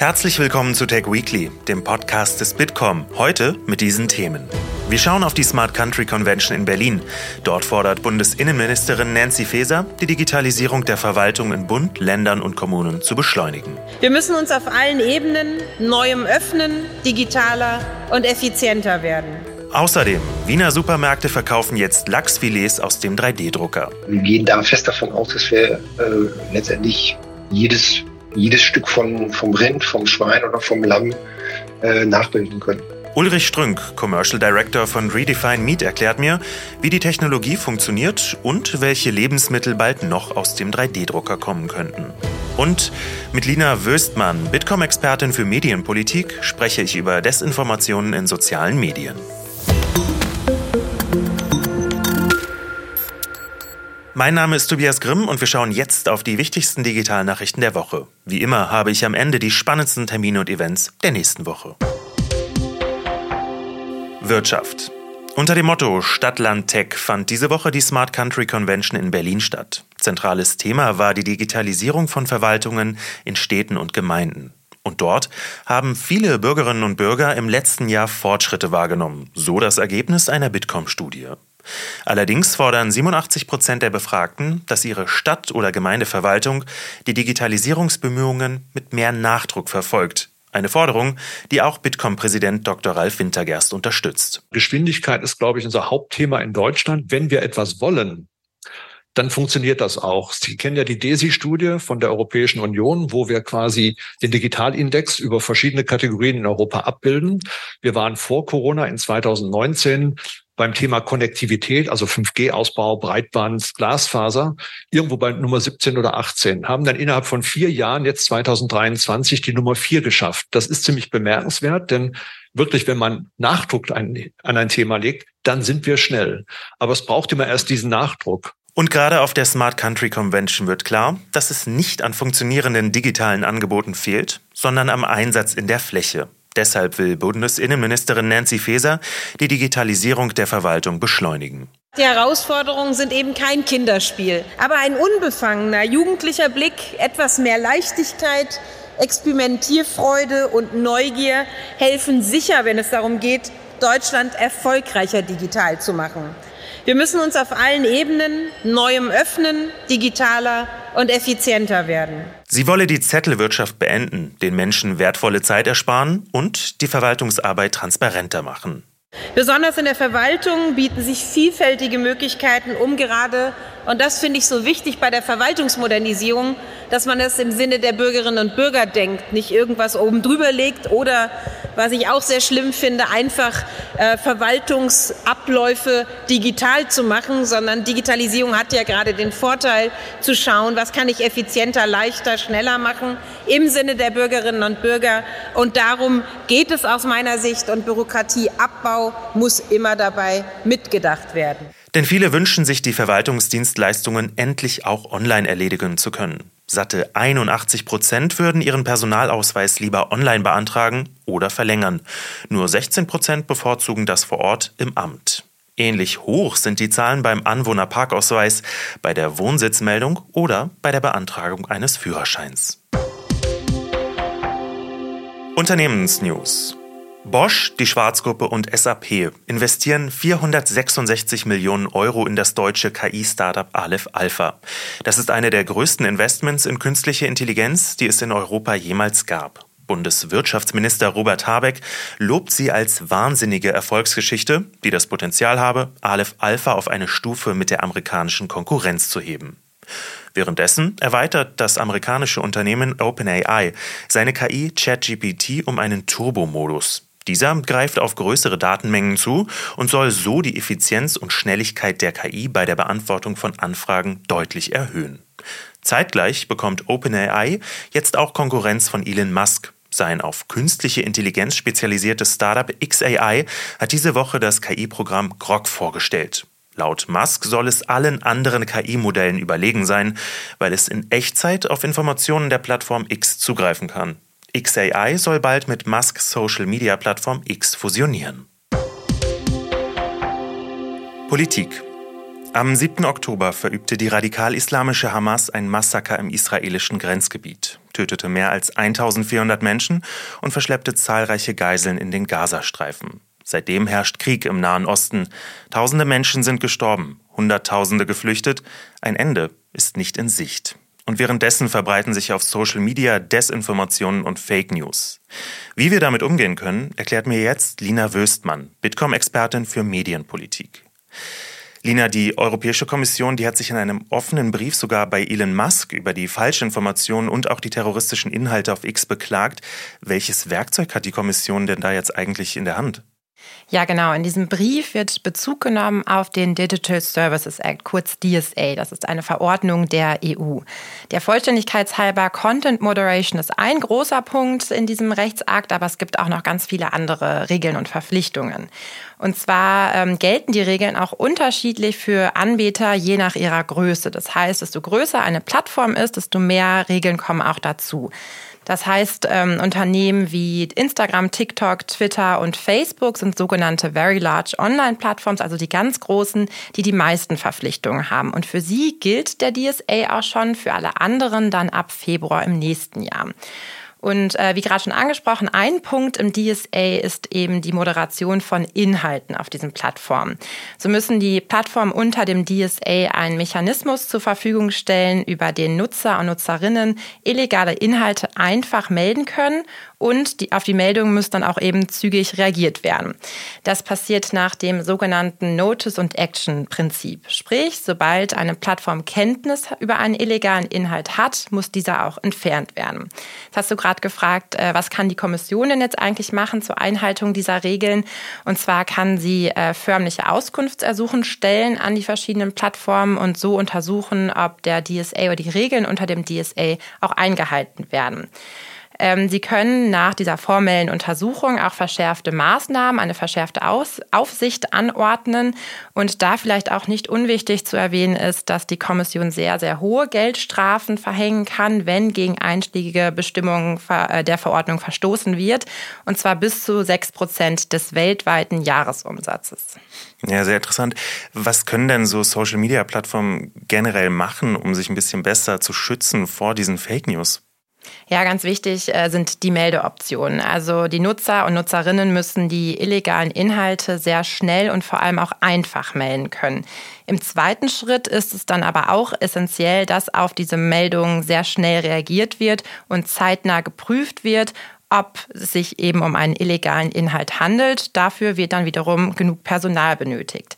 Herzlich willkommen zu Tech Weekly, dem Podcast des Bitkom. Heute mit diesen Themen. Wir schauen auf die Smart Country Convention in Berlin. Dort fordert Bundesinnenministerin Nancy Faeser, die Digitalisierung der Verwaltung in Bund, Ländern und Kommunen zu beschleunigen. Wir müssen uns auf allen Ebenen neuem öffnen, digitaler und effizienter werden. Außerdem, Wiener Supermärkte verkaufen jetzt Lachsfilets aus dem 3D-Drucker. Wir gehen da fest davon aus, dass wir äh, letztendlich jedes jedes Stück von, vom Rind, vom Schwein oder vom Lamm äh, nachbilden können. Ulrich Strünk, Commercial Director von Redefine Meat, erklärt mir, wie die Technologie funktioniert und welche Lebensmittel bald noch aus dem 3D-Drucker kommen könnten. Und mit Lina Wöstmann, Bitkom-Expertin für Medienpolitik, spreche ich über Desinformationen in sozialen Medien. Mein Name ist Tobias Grimm und wir schauen jetzt auf die wichtigsten digitalen Nachrichten der Woche. Wie immer habe ich am Ende die spannendsten Termine und Events der nächsten Woche. Wirtschaft. Unter dem Motto Stadtland Tech fand diese Woche die Smart Country Convention in Berlin statt. Zentrales Thema war die Digitalisierung von Verwaltungen in Städten und Gemeinden. Und dort haben viele Bürgerinnen und Bürger im letzten Jahr Fortschritte wahrgenommen, so das Ergebnis einer Bitkom-Studie. Allerdings fordern 87 Prozent der Befragten, dass ihre Stadt- oder Gemeindeverwaltung die Digitalisierungsbemühungen mit mehr Nachdruck verfolgt. Eine Forderung, die auch Bitkom-Präsident Dr. Ralf Wintergerst unterstützt. Geschwindigkeit ist, glaube ich, unser Hauptthema in Deutschland. Wenn wir etwas wollen, dann funktioniert das auch. Sie kennen ja die DESI-Studie von der Europäischen Union, wo wir quasi den Digitalindex über verschiedene Kategorien in Europa abbilden. Wir waren vor Corona in 2019 beim Thema Konnektivität, also 5G-Ausbau, Breitband, Glasfaser, irgendwo bei Nummer 17 oder 18, haben dann innerhalb von vier Jahren, jetzt 2023, die Nummer vier geschafft. Das ist ziemlich bemerkenswert, denn wirklich, wenn man Nachdruck an, an ein Thema legt, dann sind wir schnell. Aber es braucht immer erst diesen Nachdruck. Und gerade auf der Smart Country Convention wird klar, dass es nicht an funktionierenden digitalen Angeboten fehlt, sondern am Einsatz in der Fläche. Deshalb will Bundesinnenministerin Nancy Faeser die Digitalisierung der Verwaltung beschleunigen. Die Herausforderungen sind eben kein Kinderspiel, aber ein unbefangener jugendlicher Blick, etwas mehr Leichtigkeit, Experimentierfreude und Neugier helfen sicher, wenn es darum geht, Deutschland erfolgreicher digital zu machen. Wir müssen uns auf allen Ebenen neuem öffnen, digitaler und effizienter werden. Sie wolle die Zettelwirtschaft beenden, den Menschen wertvolle Zeit ersparen und die Verwaltungsarbeit transparenter machen. Besonders in der Verwaltung bieten sich vielfältige Möglichkeiten, um gerade, und das finde ich so wichtig bei der Verwaltungsmodernisierung, dass man es im Sinne der Bürgerinnen und Bürger denkt, nicht irgendwas oben drüber legt oder, was ich auch sehr schlimm finde, einfach äh, Verwaltungsabläufe digital zu machen, sondern Digitalisierung hat ja gerade den Vorteil zu schauen, was kann ich effizienter, leichter, schneller machen im Sinne der Bürgerinnen und Bürger. Und darum geht es aus meiner Sicht und Bürokratieabbau muss immer dabei mitgedacht werden. Denn viele wünschen sich, die Verwaltungsdienstleistungen endlich auch online erledigen zu können. Satte 81 Prozent würden ihren Personalausweis lieber online beantragen oder verlängern. Nur 16 Prozent bevorzugen das vor Ort im Amt. Ähnlich hoch sind die Zahlen beim Anwohnerparkausweis, bei der Wohnsitzmeldung oder bei der Beantragung eines Führerscheins. Unternehmensnews. Bosch, die Schwarzgruppe und SAP investieren 466 Millionen Euro in das deutsche KI-Startup Aleph Alpha. Das ist eine der größten Investments in künstliche Intelligenz, die es in Europa jemals gab. Bundeswirtschaftsminister Robert Habeck lobt sie als wahnsinnige Erfolgsgeschichte, die das Potenzial habe, Aleph Alpha auf eine Stufe mit der amerikanischen Konkurrenz zu heben. Währenddessen erweitert das amerikanische Unternehmen OpenAI seine KI ChatGPT um einen Turbo-Modus. Dieser greift auf größere Datenmengen zu und soll so die Effizienz und Schnelligkeit der KI bei der Beantwortung von Anfragen deutlich erhöhen. Zeitgleich bekommt OpenAI jetzt auch Konkurrenz von Elon Musk. Sein auf künstliche Intelligenz spezialisiertes Startup XAI hat diese Woche das KI-Programm Grok vorgestellt. Laut Musk soll es allen anderen KI-Modellen überlegen sein, weil es in Echtzeit auf Informationen der Plattform X zugreifen kann. XAI soll bald mit Musks Social-Media-Plattform X fusionieren. Politik Am 7. Oktober verübte die radikal-islamische Hamas ein Massaker im israelischen Grenzgebiet, tötete mehr als 1400 Menschen und verschleppte zahlreiche Geiseln in den Gazastreifen. Seitdem herrscht Krieg im Nahen Osten. Tausende Menschen sind gestorben, Hunderttausende geflüchtet. Ein Ende ist nicht in Sicht. Und währenddessen verbreiten sich auf Social Media Desinformationen und Fake News. Wie wir damit umgehen können, erklärt mir jetzt Lina Wöstmann, Bitkom-Expertin für Medienpolitik. Lina, die Europäische Kommission, die hat sich in einem offenen Brief sogar bei Elon Musk über die Falschinformationen und auch die terroristischen Inhalte auf X beklagt. Welches Werkzeug hat die Kommission denn da jetzt eigentlich in der Hand? Ja, genau. In diesem Brief wird Bezug genommen auf den Digital Services Act, kurz DSA. Das ist eine Verordnung der EU. Der Vollständigkeitshalber Content Moderation ist ein großer Punkt in diesem Rechtsakt, aber es gibt auch noch ganz viele andere Regeln und Verpflichtungen. Und zwar ähm, gelten die Regeln auch unterschiedlich für Anbieter je nach ihrer Größe. Das heißt, desto größer eine Plattform ist, desto mehr Regeln kommen auch dazu. Das heißt, ähm, Unternehmen wie Instagram, TikTok, Twitter und Facebook sind sogenannte Very Large Online-Plattforms, also die ganz großen, die die meisten Verpflichtungen haben. Und für sie gilt der DSA auch schon, für alle anderen dann ab Februar im nächsten Jahr. Und äh, wie gerade schon angesprochen, ein Punkt im DSA ist eben die Moderation von Inhalten auf diesen Plattformen. So müssen die Plattformen unter dem DSA einen Mechanismus zur Verfügung stellen, über den Nutzer und Nutzerinnen illegale Inhalte einfach melden können und die, auf die Meldungen muss dann auch eben zügig reagiert werden. Das passiert nach dem sogenannten Notice- und Action-Prinzip. Sprich, sobald eine Plattform Kenntnis über einen illegalen Inhalt hat, muss dieser auch entfernt werden. Das hast du gefragt, äh, was kann die Kommission denn jetzt eigentlich machen zur Einhaltung dieser Regeln? Und zwar kann sie äh, förmliche Auskunftsersuchen stellen an die verschiedenen Plattformen und so untersuchen, ob der DSA oder die Regeln unter dem DSA auch eingehalten werden. Ähm, Sie können nach dieser formellen Untersuchung auch verschärfte Maßnahmen, eine verschärfte Aus Aufsicht anordnen. Und da vielleicht auch nicht unwichtig zu erwähnen ist, dass die Kommission sehr, sehr hohe Geldstrafen verhängen kann, wenn gegen einschlägige Bestimmungen äh, der Verordnung verstoßen wird. Und zwar bis zu sechs Prozent des weltweiten Jahresumsatzes. Ja, sehr interessant. Was können denn so Social-Media-Plattformen generell machen, um sich ein bisschen besser zu schützen vor diesen Fake News? Ja, ganz wichtig äh, sind die Meldeoptionen. Also die Nutzer und Nutzerinnen müssen die illegalen Inhalte sehr schnell und vor allem auch einfach melden können. Im zweiten Schritt ist es dann aber auch essentiell, dass auf diese Meldungen sehr schnell reagiert wird und zeitnah geprüft wird, ob es sich eben um einen illegalen Inhalt handelt. Dafür wird dann wiederum genug Personal benötigt.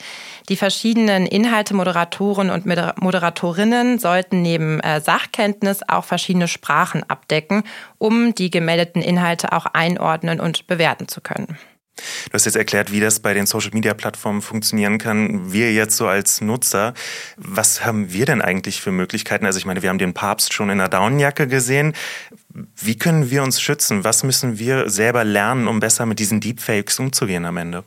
Die verschiedenen Inhalte, Moderatoren und Moderatorinnen sollten neben äh, Sachkenntnis auch verschiedene Sprachen abdecken, um die gemeldeten Inhalte auch einordnen und bewerten zu können. Du hast jetzt erklärt, wie das bei den Social-Media-Plattformen funktionieren kann. Wir jetzt so als Nutzer, was haben wir denn eigentlich für Möglichkeiten? Also ich meine, wir haben den Papst schon in der Daunenjacke gesehen. Wie können wir uns schützen? Was müssen wir selber lernen, um besser mit diesen Deepfakes umzugehen am Ende?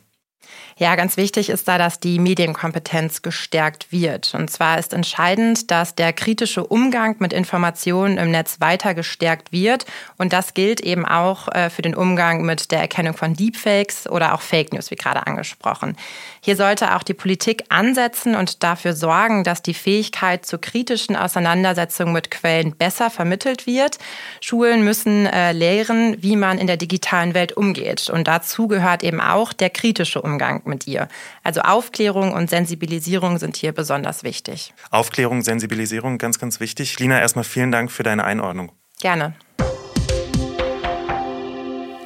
Ja, ganz wichtig ist da, dass die Medienkompetenz gestärkt wird. Und zwar ist entscheidend, dass der kritische Umgang mit Informationen im Netz weiter gestärkt wird. Und das gilt eben auch äh, für den Umgang mit der Erkennung von Deepfakes oder auch Fake News, wie gerade angesprochen. Hier sollte auch die Politik ansetzen und dafür sorgen, dass die Fähigkeit zur kritischen Auseinandersetzung mit Quellen besser vermittelt wird. Schulen müssen äh, lehren, wie man in der digitalen Welt umgeht. Und dazu gehört eben auch der kritische Umgang mit ihr. Also Aufklärung und Sensibilisierung sind hier besonders wichtig. Aufklärung, Sensibilisierung, ganz, ganz wichtig. Lina, erstmal vielen Dank für deine Einordnung. Gerne.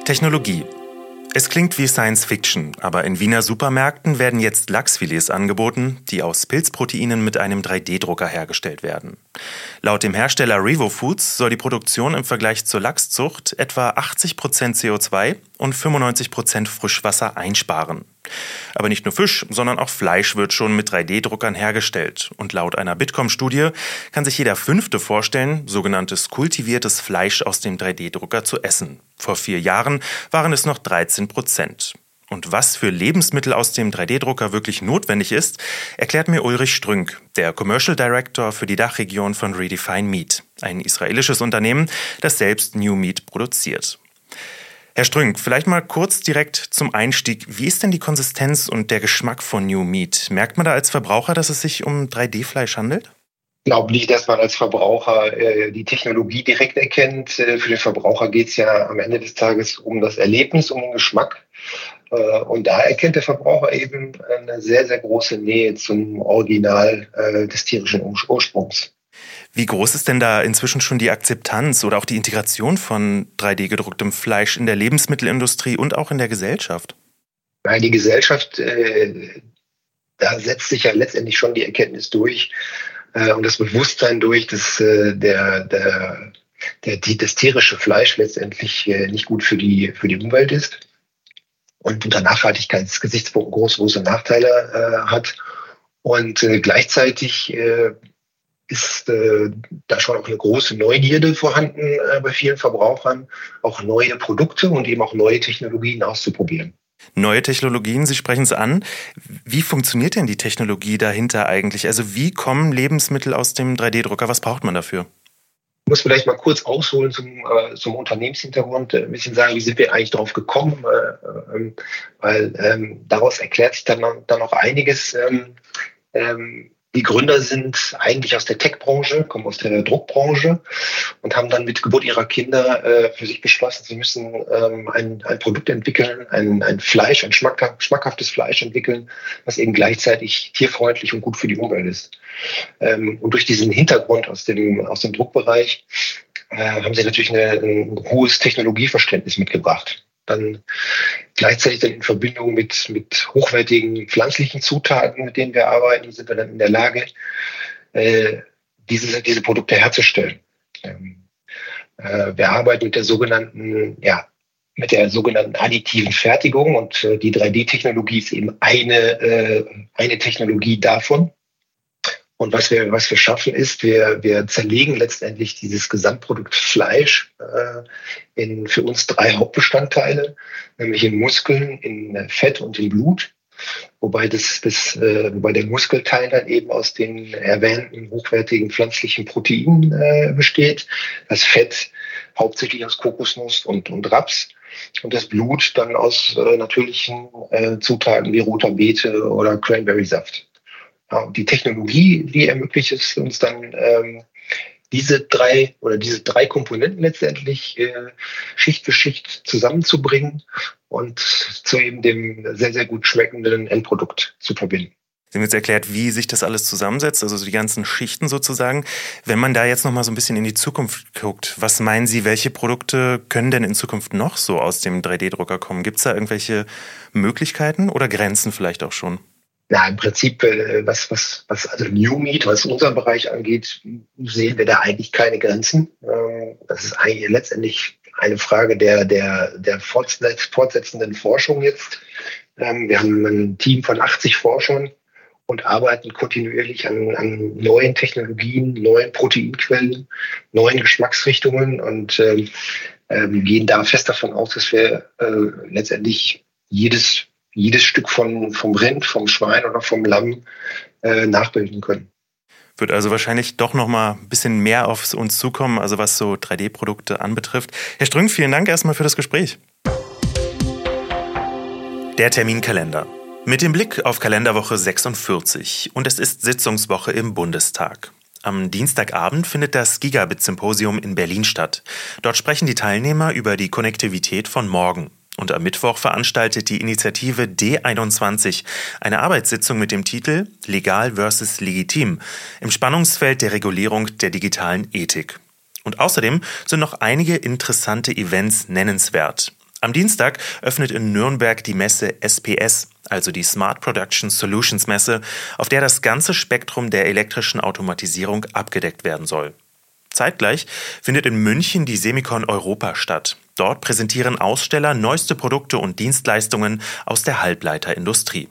Technologie. Es klingt wie Science Fiction, aber in Wiener Supermärkten werden jetzt Lachsfilets angeboten, die aus Pilzproteinen mit einem 3D-Drucker hergestellt werden. Laut dem Hersteller Revo Foods soll die Produktion im Vergleich zur Lachszucht etwa 80% CO2 und 95% Frischwasser einsparen. Aber nicht nur Fisch, sondern auch Fleisch wird schon mit 3D-Druckern hergestellt. Und laut einer Bitkom-Studie kann sich jeder Fünfte vorstellen, sogenanntes kultiviertes Fleisch aus dem 3D-Drucker zu essen. Vor vier Jahren waren es noch 13 Prozent. Und was für Lebensmittel aus dem 3D-Drucker wirklich notwendig ist, erklärt mir Ulrich Strünk, der Commercial Director für die Dachregion von Redefine Meat, ein israelisches Unternehmen, das selbst New Meat produziert. Herr Strünk, vielleicht mal kurz direkt zum Einstieg. Wie ist denn die Konsistenz und der Geschmack von New Meat? Merkt man da als Verbraucher, dass es sich um 3D-Fleisch handelt? Ich glaube nicht, dass man als Verbraucher äh, die Technologie direkt erkennt. Äh, für den Verbraucher geht es ja am Ende des Tages um das Erlebnis, um den Geschmack. Äh, und da erkennt der Verbraucher eben eine sehr, sehr große Nähe zum Original äh, des tierischen Ursprungs. Wie groß ist denn da inzwischen schon die Akzeptanz oder auch die Integration von 3D-gedrucktem Fleisch in der Lebensmittelindustrie und auch in der Gesellschaft? Nein, die Gesellschaft, äh, da setzt sich ja letztendlich schon die Erkenntnis durch äh, und das Bewusstsein durch, dass äh, der, der, der, die, das tierische Fleisch letztendlich äh, nicht gut für die, für die Umwelt ist und unter Nachhaltigkeitsgesichtspunkten große, große Nachteile äh, hat. Und äh, gleichzeitig äh, ist äh, da schon auch eine große Neugierde vorhanden äh, bei vielen Verbrauchern, auch neue Produkte und eben auch neue Technologien auszuprobieren. Neue Technologien, Sie sprechen es an. Wie funktioniert denn die Technologie dahinter eigentlich? Also wie kommen Lebensmittel aus dem 3D-Drucker? Was braucht man dafür? Ich muss vielleicht mal kurz ausholen zum, äh, zum Unternehmenshintergrund, ein bisschen sagen, wie sind wir eigentlich darauf gekommen, äh, ähm, weil ähm, daraus erklärt sich dann, dann auch einiges. Ähm, ähm die Gründer sind eigentlich aus der Tech-Branche, kommen aus der Druckbranche und haben dann mit Geburt ihrer Kinder äh, für sich beschlossen, sie müssen ähm, ein, ein Produkt entwickeln, ein, ein Fleisch, ein schmackhaftes Fleisch entwickeln, was eben gleichzeitig tierfreundlich und gut für die Umwelt ist. Ähm, und durch diesen Hintergrund aus dem, aus dem Druckbereich äh, haben sie natürlich eine, ein hohes Technologieverständnis mitgebracht dann gleichzeitig dann in Verbindung mit, mit hochwertigen pflanzlichen Zutaten, mit denen wir arbeiten, sind wir dann in der Lage, äh, diese, diese Produkte herzustellen. Ähm, äh, wir arbeiten mit der sogenannten, ja, mit der sogenannten additiven Fertigung und äh, die 3D-Technologie ist eben eine, äh, eine Technologie davon. Und was wir, was wir schaffen ist, wir, wir zerlegen letztendlich dieses Gesamtprodukt Fleisch äh, in für uns drei Hauptbestandteile, nämlich in Muskeln, in Fett und in Blut. Wobei das, das äh, wobei der Muskelteil dann eben aus den erwähnten hochwertigen pflanzlichen Proteinen äh, besteht. Das Fett hauptsächlich aus Kokosnuss und, und Raps und das Blut dann aus äh, natürlichen äh, Zutaten wie roter Beete oder Cranberry-Saft. Die Technologie, die ermöglicht es uns dann, ähm, diese drei oder diese drei Komponenten letztendlich äh, Schicht für Schicht zusammenzubringen und zu eben dem sehr, sehr gut schmeckenden Endprodukt zu verbinden. Sie haben jetzt erklärt, wie sich das alles zusammensetzt, also die ganzen Schichten sozusagen. Wenn man da jetzt noch mal so ein bisschen in die Zukunft guckt, was meinen Sie, welche Produkte können denn in Zukunft noch so aus dem 3D-Drucker kommen? Gibt es da irgendwelche Möglichkeiten oder Grenzen vielleicht auch schon? Ja, im Prinzip, äh, was, was, was also New Meat, was unseren Bereich angeht, sehen wir da eigentlich keine Grenzen. Ähm, das ist eigentlich letztendlich eine Frage der, der, der fortsetzenden Forschung jetzt. Ähm, wir haben ein Team von 80 Forschern und arbeiten kontinuierlich an, an neuen Technologien, neuen Proteinquellen, neuen Geschmacksrichtungen und ähm, ähm, gehen da fest davon aus, dass wir äh, letztendlich jedes jedes Stück von, vom Rind, vom Schwein oder vom Lamm äh, nachbilden können. Wird also wahrscheinlich doch noch mal ein bisschen mehr auf uns zukommen, also was so 3D-Produkte anbetrifft. Herr Strünk, vielen Dank erstmal für das Gespräch. Der Terminkalender. Mit dem Blick auf Kalenderwoche 46 und es ist Sitzungswoche im Bundestag. Am Dienstagabend findet das Gigabit-Symposium in Berlin statt. Dort sprechen die Teilnehmer über die Konnektivität von morgen. Und am Mittwoch veranstaltet die Initiative D21 eine Arbeitssitzung mit dem Titel Legal versus Legitim im Spannungsfeld der Regulierung der digitalen Ethik. Und außerdem sind noch einige interessante Events nennenswert. Am Dienstag öffnet in Nürnberg die Messe SPS, also die Smart Production Solutions Messe, auf der das ganze Spektrum der elektrischen Automatisierung abgedeckt werden soll. Zeitgleich findet in München die Semicon Europa statt. Dort präsentieren Aussteller neueste Produkte und Dienstleistungen aus der Halbleiterindustrie.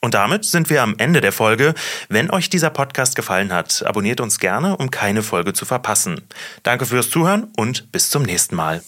Und damit sind wir am Ende der Folge. Wenn euch dieser Podcast gefallen hat, abonniert uns gerne, um keine Folge zu verpassen. Danke fürs Zuhören und bis zum nächsten Mal.